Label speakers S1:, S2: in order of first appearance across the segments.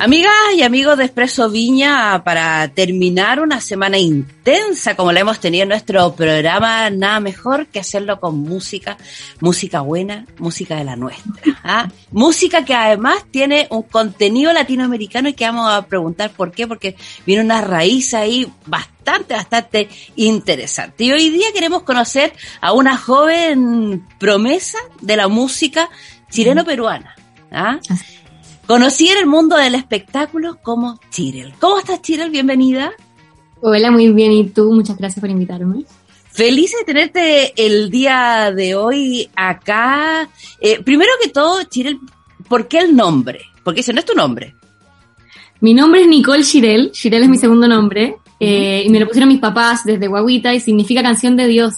S1: Amigas y amigos de Expreso Viña, para terminar una semana intensa como la hemos tenido en nuestro programa, nada mejor que hacerlo con música, música buena, música de la nuestra. ¿ah? Música que además tiene un contenido latinoamericano y que vamos a preguntar por qué, porque viene una raíz ahí bastante, bastante interesante. Y hoy día queremos conocer a una joven promesa de la música chileno-peruana. ¿ah? Conocí en el mundo del espectáculo como Chirel. ¿Cómo estás, Chirel? Bienvenida.
S2: Hola, muy bien. ¿Y tú? Muchas gracias por invitarme.
S1: Feliz de tenerte el día de hoy acá. Eh, primero que todo, Chirel, ¿por qué el nombre? Porque ese no es tu nombre.
S2: Mi nombre es Nicole Chirel. Chirel es mi segundo nombre. Eh, y me lo pusieron mis papás desde Guaguita y significa canción de Dios.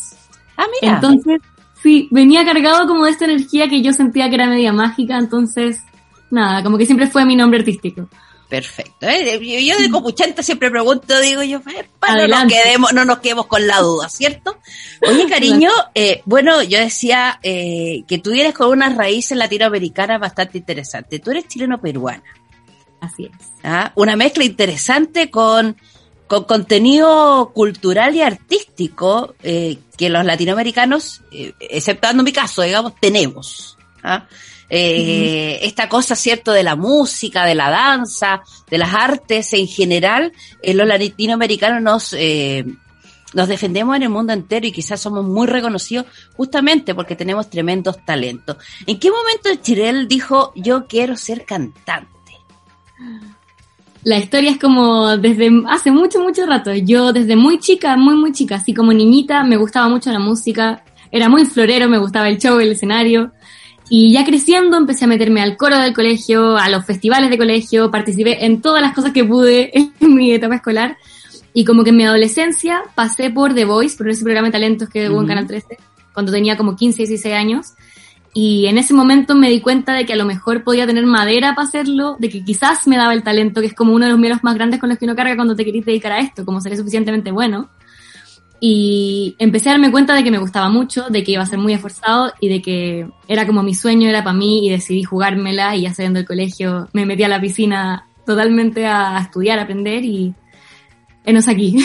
S1: Ah, mira.
S2: Entonces, sí, venía cargado como de esta energía que yo sentía que era media mágica. Entonces, nada, como que siempre fue mi nombre artístico.
S1: Perfecto. ¿eh? Yo de copuchanta siempre pregunto, digo yo, para no nos, quedemos, no nos quedemos con la duda, ¿cierto? Oye, cariño, eh, bueno, yo decía eh, que tú vienes con unas raíces latinoamericanas bastante interesantes. Tú eres chileno-peruana.
S2: Así es.
S1: ¿Ah? Una mezcla interesante con, con contenido cultural y artístico eh, que los latinoamericanos, eh, exceptuando mi caso, digamos, tenemos. ¿ah? Eh, esta cosa, ¿cierto?, de la música, de la danza, de las artes en general, eh, los latinoamericanos nos, eh, nos defendemos en el mundo entero y quizás somos muy reconocidos justamente porque tenemos tremendos talentos. ¿En qué momento Chirel dijo, yo quiero ser cantante?
S2: La historia es como desde hace mucho, mucho rato. Yo desde muy chica, muy, muy chica, así como niñita, me gustaba mucho la música. Era muy florero, me gustaba el show, el escenario. Y ya creciendo empecé a meterme al coro del colegio, a los festivales de colegio, participé en todas las cosas que pude en mi etapa escolar. Y como que en mi adolescencia pasé por The Voice, por ese programa de talentos que hubo en Canal 13, cuando tenía como 15, 16 años. Y en ese momento me di cuenta de que a lo mejor podía tener madera para hacerlo, de que quizás me daba el talento, que es como uno de los miedos más grandes con los que uno carga cuando te querés dedicar a esto, como ser suficientemente bueno. Y empecé a darme cuenta de que me gustaba mucho, de que iba a ser muy esforzado y de que era como mi sueño, era para mí y decidí jugármela y ya saliendo del colegio me metí a la piscina totalmente a estudiar, a aprender y enos aquí.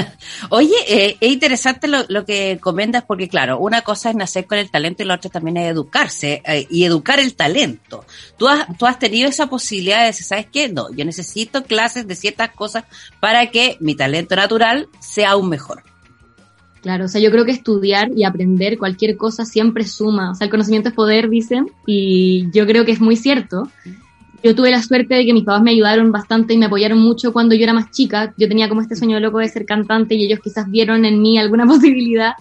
S1: Oye, eh, es interesante lo, lo, que comentas porque claro, una cosa es nacer con el talento y la otra también es educarse eh, y educar el talento. Tú has, tú has tenido esa posibilidad de decir, ¿sabes qué? No, yo necesito clases de ciertas cosas para que mi talento natural sea aún mejor.
S2: Claro, o sea, yo creo que estudiar y aprender cualquier cosa siempre suma. O sea, el conocimiento es poder, dicen, y yo creo que es muy cierto. Yo tuve la suerte de que mis papás me ayudaron bastante y me apoyaron mucho cuando yo era más chica. Yo tenía como este sueño loco de ser cantante y ellos quizás vieron en mí alguna posibilidad.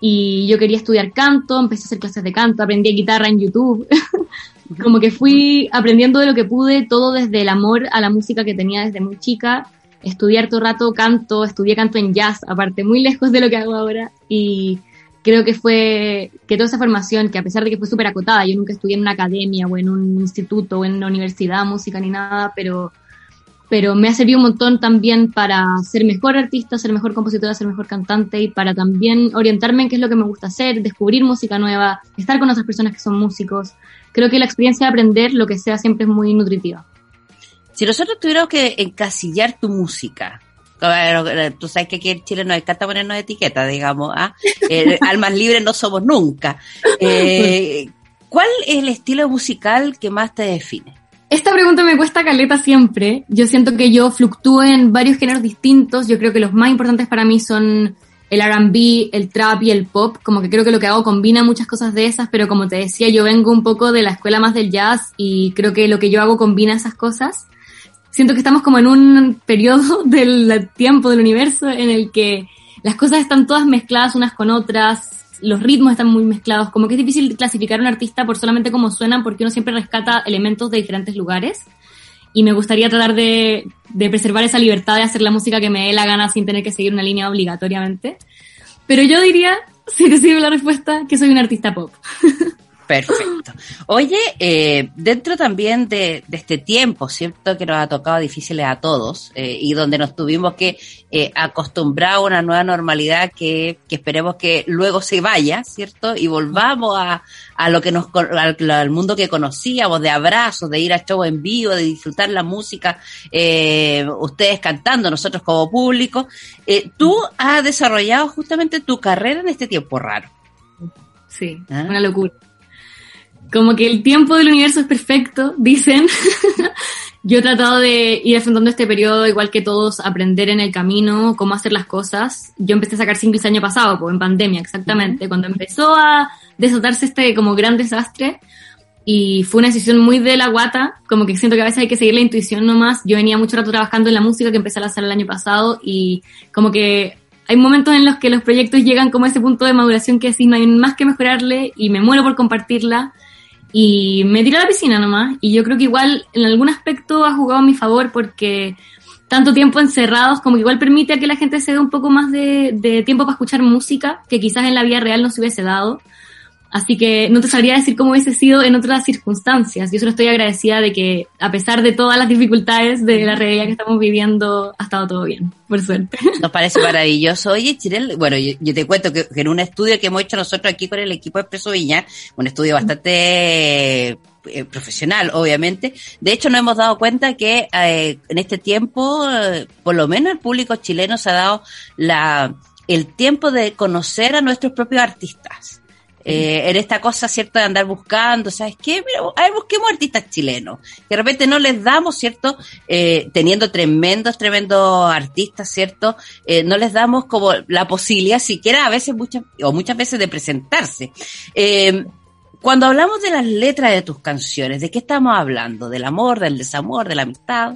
S2: Y yo quería estudiar canto, empecé a hacer clases de canto, aprendí guitarra en YouTube. como que fui aprendiendo de lo que pude, todo desde el amor a la música que tenía desde muy chica estudiar todo rato canto, estudié canto en jazz, aparte, muy lejos de lo que hago ahora. Y creo que fue que toda esa formación, que a pesar de que fue súper acotada, yo nunca estudié en una academia o en un instituto o en una universidad, música ni nada, pero, pero me ha servido un montón también para ser mejor artista, ser mejor compositora, ser mejor cantante y para también orientarme en qué es lo que me gusta hacer, descubrir música nueva, estar con otras personas que son músicos. Creo que la experiencia de aprender, lo que sea, siempre es muy nutritiva.
S1: Si nosotros tuviéramos que encasillar tu música, tú sabes que aquí en Chile nos encanta ponernos etiquetas, digamos, ¿ah? eh, almas libres no somos nunca. Eh, ¿Cuál es el estilo musical que más te define?
S2: Esta pregunta me cuesta caleta siempre. Yo siento que yo fluctúo en varios géneros distintos. Yo creo que los más importantes para mí son el RB, el trap y el pop. Como que creo que lo que hago combina muchas cosas de esas, pero como te decía, yo vengo un poco de la escuela más del jazz y creo que lo que yo hago combina esas cosas siento que estamos como en un periodo del tiempo del universo en el que las cosas están todas mezcladas unas con otras, los ritmos están muy mezclados, como que es difícil clasificar a un artista por solamente cómo suenan, porque uno siempre rescata elementos de diferentes lugares. Y me gustaría tratar de, preservar esa libertad de hacer la música que me dé la gana sin tener que seguir una línea obligatoriamente. Pero yo diría, si sirve la respuesta, que soy un artista pop.
S1: Perfecto. Oye, eh, dentro también de, este tiempo, ¿cierto? Que nos ha tocado difíciles a todos eh, y donde nos tuvimos que eh, acostumbrar a una nueva normalidad que, que, esperemos que luego se vaya, ¿cierto? Y volvamos a, a lo que nos, al, mundo que conocíamos, de abrazos, de ir a show en vivo, de disfrutar la música, eh, ustedes cantando, nosotros como público. Eh, tú has desarrollado justamente tu carrera en este tiempo raro.
S2: Sí, ¿Ah? una locura como que el tiempo del universo es perfecto, dicen. Yo he tratado de ir afrontando este periodo igual que todos, aprender en el camino cómo hacer las cosas. Yo empecé a sacar singles el año pasado, pues, en pandemia, exactamente, cuando empezó a desatarse este como gran desastre. Y fue una decisión muy de la guata, como que siento que a veces hay que seguir la intuición nomás. Yo venía mucho rato trabajando en la música que empecé a hacer el año pasado y como que hay momentos en los que los proyectos llegan como a ese punto de maduración que así no hay más que mejorarle y me muero por compartirla y me tiré a la piscina nomás. Y yo creo que igual en algún aspecto ha jugado a mi favor porque tanto tiempo encerrados como que igual permite a que la gente se dé un poco más de, de tiempo para escuchar música que quizás en la vida real no se hubiese dado. Así que no te sabría decir cómo hubiese sido en otras circunstancias. Yo solo estoy agradecida de que, a pesar de todas las dificultades de la realidad que estamos viviendo, ha estado todo bien, por suerte.
S1: Nos parece maravilloso. Oye, Chirel, bueno, yo, te cuento que, en un estudio que hemos hecho nosotros aquí con el equipo de Expreso Viña, un estudio bastante eh, profesional, obviamente. De hecho, nos hemos dado cuenta que eh, en este tiempo, eh, por lo menos el público chileno se ha dado la, el tiempo de conocer a nuestros propios artistas eh, en esta cosa, ¿cierto?, de andar buscando, ¿sabes qué? Mira, a ver, busquemos artistas chilenos. Que de repente no les damos, ¿cierto?, eh, teniendo tremendos, tremendos artistas, ¿cierto?, eh, no les damos como la posibilidad siquiera a veces, muchas, o muchas veces de presentarse. Eh, cuando hablamos de las letras de tus canciones, ¿de qué estamos hablando? ¿Del amor, del desamor, de la amistad?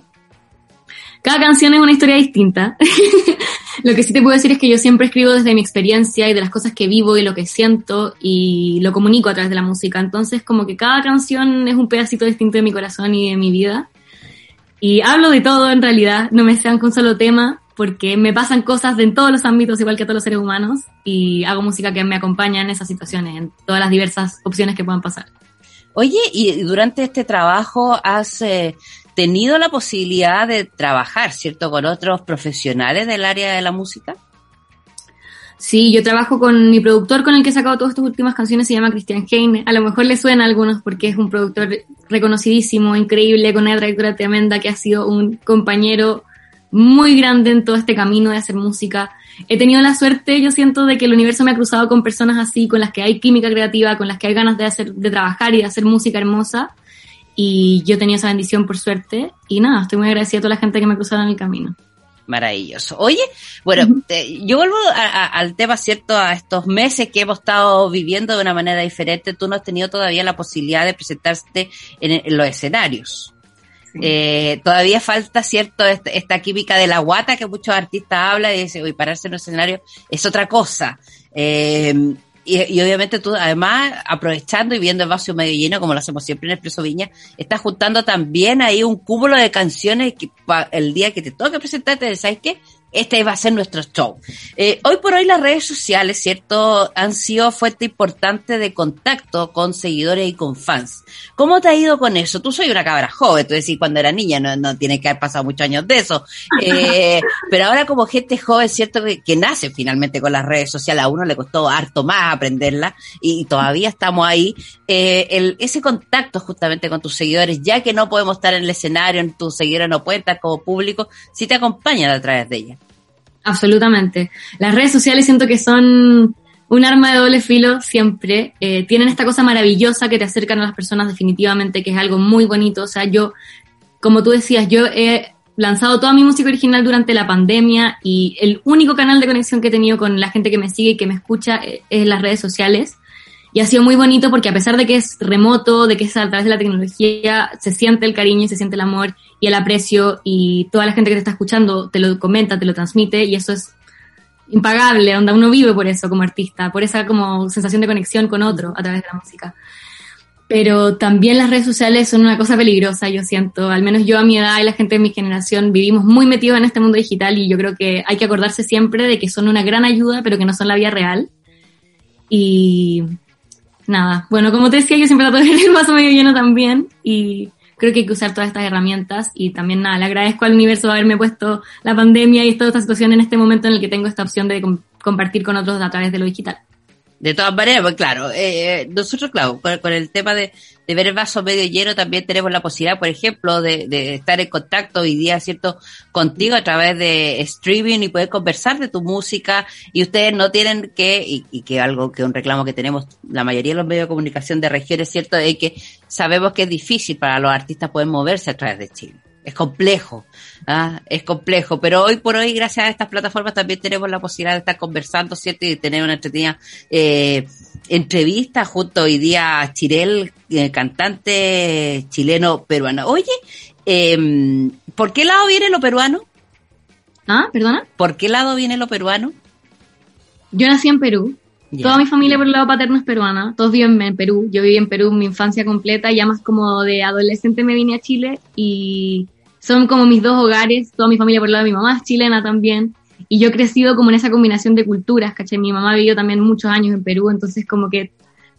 S2: Cada canción es una historia distinta. lo que sí te puedo decir es que yo siempre escribo desde mi experiencia y de las cosas que vivo y lo que siento y lo comunico a través de la música. Entonces, como que cada canción es un pedacito distinto de mi corazón y de mi vida. Y hablo de todo en realidad, no me sean con solo tema, porque me pasan cosas en todos los ámbitos, igual que todos los seres humanos, y hago música que me acompaña en esas situaciones, en todas las diversas opciones que puedan pasar.
S1: Oye, y durante este trabajo has eh, tenido la posibilidad de trabajar, ¿cierto?, con otros profesionales del área de la música.
S2: Sí, yo trabajo con mi productor con el que he sacado todas estas últimas canciones, se llama Christian Heine. A lo mejor le suena a algunos porque es un productor reconocidísimo, increíble, con una trayectoria tremenda, que ha sido un compañero muy grande en todo este camino de hacer música. He tenido la suerte, yo siento, de que el universo me ha cruzado con personas así, con las que hay química creativa, con las que hay ganas de hacer, de trabajar y de hacer música hermosa. Y yo tenía esa bendición por suerte. Y nada, estoy muy agradecida a toda la gente que me cruzaron en el camino.
S1: Maravilloso. Oye, bueno, yo vuelvo al tema, ¿cierto? A estos meses que hemos estado viviendo de una manera diferente. Tú no has tenido todavía la posibilidad de presentarte en, los escenarios. Eh, todavía falta, ¿cierto? Esta, esta, química de la guata que muchos artistas hablan y dicen, uy, pararse en los escenarios es otra cosa. Eh, y, obviamente tú, además, aprovechando y viendo el vaso medio como lo hacemos siempre en Expreso Viña, estás juntando también ahí un cúmulo de canciones que el día que te toque presentarte, ¿sabes qué? Este va a ser nuestro show. Eh, hoy por hoy las redes sociales, ¿cierto? Han sido fuente importante de contacto con seguidores y con fans. ¿Cómo te ha ido con eso? Tú soy una cabra joven, tú decís cuando era niña, no, no tiene que haber pasado muchos años de eso. Eh, pero ahora como gente joven, ¿cierto? Que, nace finalmente con las redes sociales, a uno le costó harto más aprenderla y, todavía estamos ahí. Eh, el, ese contacto justamente con tus seguidores, ya que no podemos estar en el escenario, tus seguidores no pueden estar como público, si te acompañan a través de ella.
S2: Absolutamente. Las redes sociales siento que son un arma de doble filo siempre. Eh, tienen esta cosa maravillosa que te acercan a las personas definitivamente, que es algo muy bonito. O sea, yo, como tú decías, yo he lanzado toda mi música original durante la pandemia y el único canal de conexión que he tenido con la gente que me sigue y que me escucha eh, es las redes sociales. Y ha sido muy bonito porque a pesar de que es remoto, de que es a través de la tecnología, se siente el cariño y se siente el amor y el aprecio y toda la gente que te está escuchando te lo comenta, te lo transmite y eso es impagable, donde uno vive por eso como artista, por esa como sensación de conexión con otro a través de la música. Pero también las redes sociales son una cosa peligrosa, yo siento. Al menos yo a mi edad y la gente de mi generación vivimos muy metidos en este mundo digital y yo creo que hay que acordarse siempre de que son una gran ayuda, pero que no son la vida real. Y nada, bueno, como te decía, yo siempre trato de ver el vaso medio lleno también y creo que hay que usar todas estas herramientas y también nada, le agradezco al universo haberme puesto la pandemia y toda esta situación en este momento en el que tengo esta opción de compartir con otros a través de lo digital.
S1: De todas maneras, pues claro, eh, nosotros, claro, con, el tema de, ver el vaso medio lleno también tenemos la posibilidad, por ejemplo, de, estar en contacto hoy día, ¿cierto?, contigo a través de streaming y poder conversar de tu música y ustedes no tienen que, y, y que algo que un reclamo que tenemos la mayoría de los medios de comunicación de regiones, ¿cierto?, es que sabemos que es difícil para los artistas poder moverse a través de Chile es complejo, ¿ah? es complejo, pero hoy por hoy, gracias a estas plataformas, también tenemos la posibilidad de estar conversando, ¿cierto? Y tener una entretenida eh, entrevista junto hoy día a Chirel, eh, cantante chileno peruano. Oye, eh, ¿por qué lado viene lo peruano?
S2: Ah, perdona.
S1: ¿Por qué lado viene lo peruano?
S2: Yo nací en Perú, Toda mi familia por el lado paterno es peruana, todos viven en Perú. Yo viví en Perú mi infancia completa, ya más como de adolescente me vine a Chile y son como mis dos hogares. Toda mi familia por el lado de mi mamá es chilena también. Y yo he crecido como en esa combinación de culturas, ¿caché? Mi mamá vivió también muchos años en Perú, entonces como que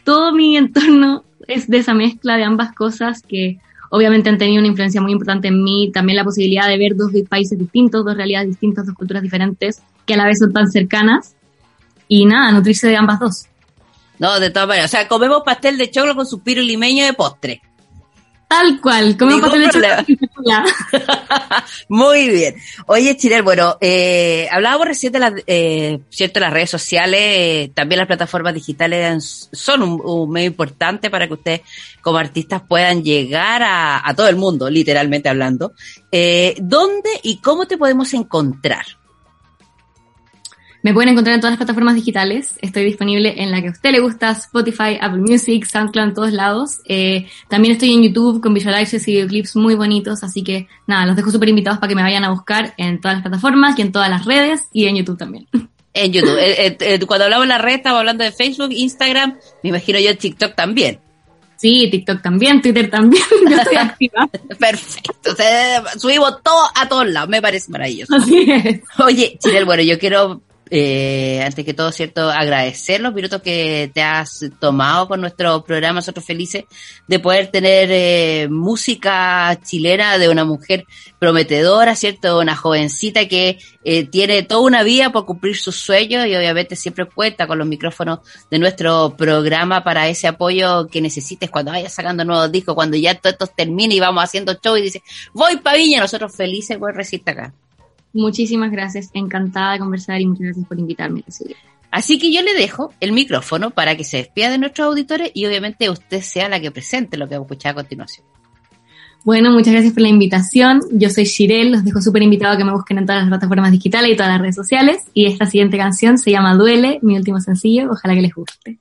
S2: todo mi entorno es de esa mezcla de ambas cosas que obviamente han tenido una influencia muy importante en mí. También la posibilidad de ver dos países distintos, dos realidades distintas, dos culturas diferentes, que a la vez son tan cercanas y nada, nutrirse de ambas dos.
S1: No, de todas maneras. O sea, comemos pastel de choclo con suspiro limeño de postre.
S2: Tal cual, comemos pastel de choclo.
S1: Muy bien. Oye, Chirel, bueno, eh, hablábamos recién de las, eh, cierto, las redes sociales, también las plataformas digitales son un, medio importante para que ustedes como artistas puedan llegar a, a todo el mundo, literalmente hablando. Eh, ¿Dónde y cómo te podemos encontrar?
S2: Me pueden encontrar en todas las plataformas digitales. Estoy disponible en la que a usted le gusta, Spotify, Apple Music, SoundCloud, en todos lados. Eh, también estoy en YouTube con visualizers y videoclips muy bonitos, así que nada, los dejo súper invitados para que me vayan a buscar en todas las plataformas y en todas las redes y en YouTube también.
S1: En YouTube. Eh, eh, cuando hablamos de la red, estaba hablando de Facebook, Instagram, me imagino yo TikTok también.
S2: Sí, TikTok también, Twitter también. Yo estoy activa.
S1: Perfecto. subimos todo a todos lados. Me parece maravilloso.
S2: Así es.
S1: Oye, Chile, bueno, yo quiero eh, antes que todo, ¿cierto? Agradecer los minutos que te has tomado con nuestro programa, nosotros felices de poder tener eh, música chilena de una mujer prometedora, ¿cierto? Una jovencita que eh, tiene toda una vida por cumplir sus sueños y obviamente siempre cuenta con los micrófonos de nuestro programa para ese apoyo que necesites cuando vayas sacando nuevos discos, cuando ya todo esto termine y vamos haciendo show y dices, voy pa' Viña, nosotros felices por recibirte acá.
S2: Muchísimas gracias, encantada de conversar y muchas gracias por invitarme.
S1: Así que yo le dejo el micrófono para que se despida de nuestros auditores y obviamente usted sea la que presente lo que vamos a escuchar a continuación.
S2: Bueno, muchas gracias por la invitación. Yo soy Shirel, los dejo súper invitado a que me busquen en todas las plataformas digitales y todas las redes sociales. Y esta siguiente canción se llama Duele, mi último sencillo. Ojalá que les guste.